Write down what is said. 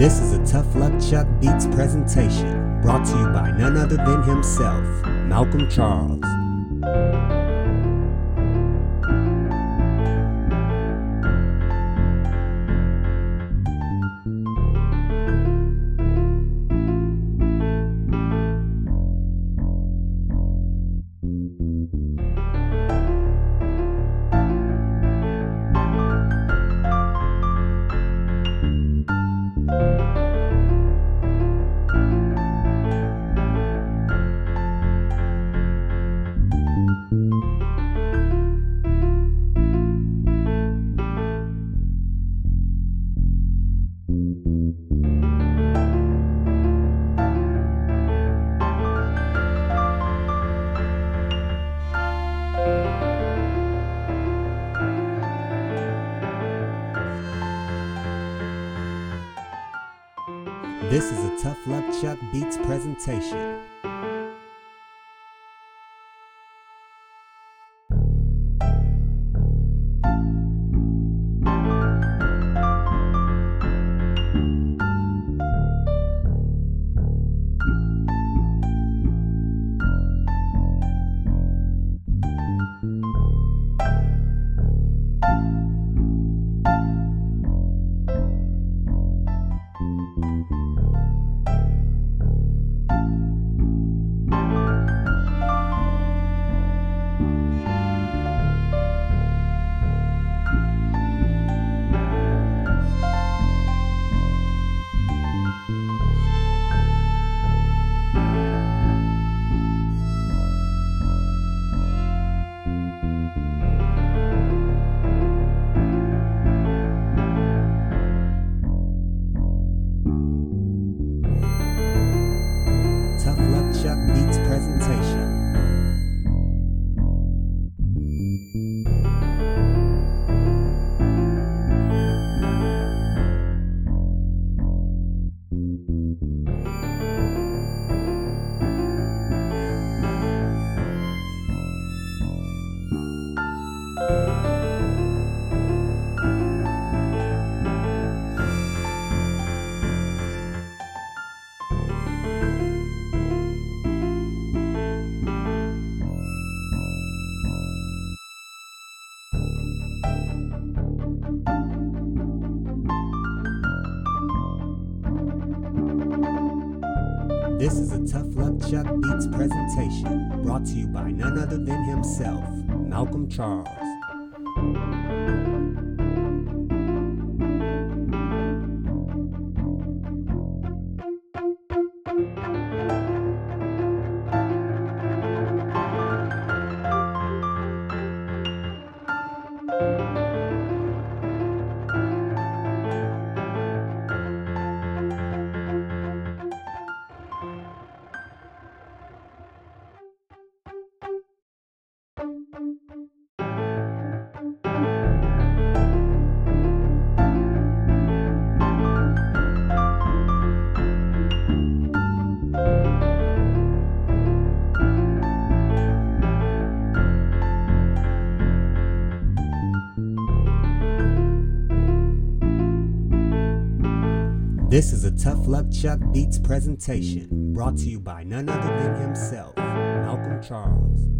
This is a Tough Luck Chuck Beats presentation brought to you by none other than himself, Malcolm Charles. This is a Tough Luck Chuck Beats presentation. This is a Tough Luck Chuck Beats presentation brought to you by none other than himself, Malcolm Charles. This is a Tough Luck Chuck Beats presentation brought to you by none other than himself, Malcolm Charles.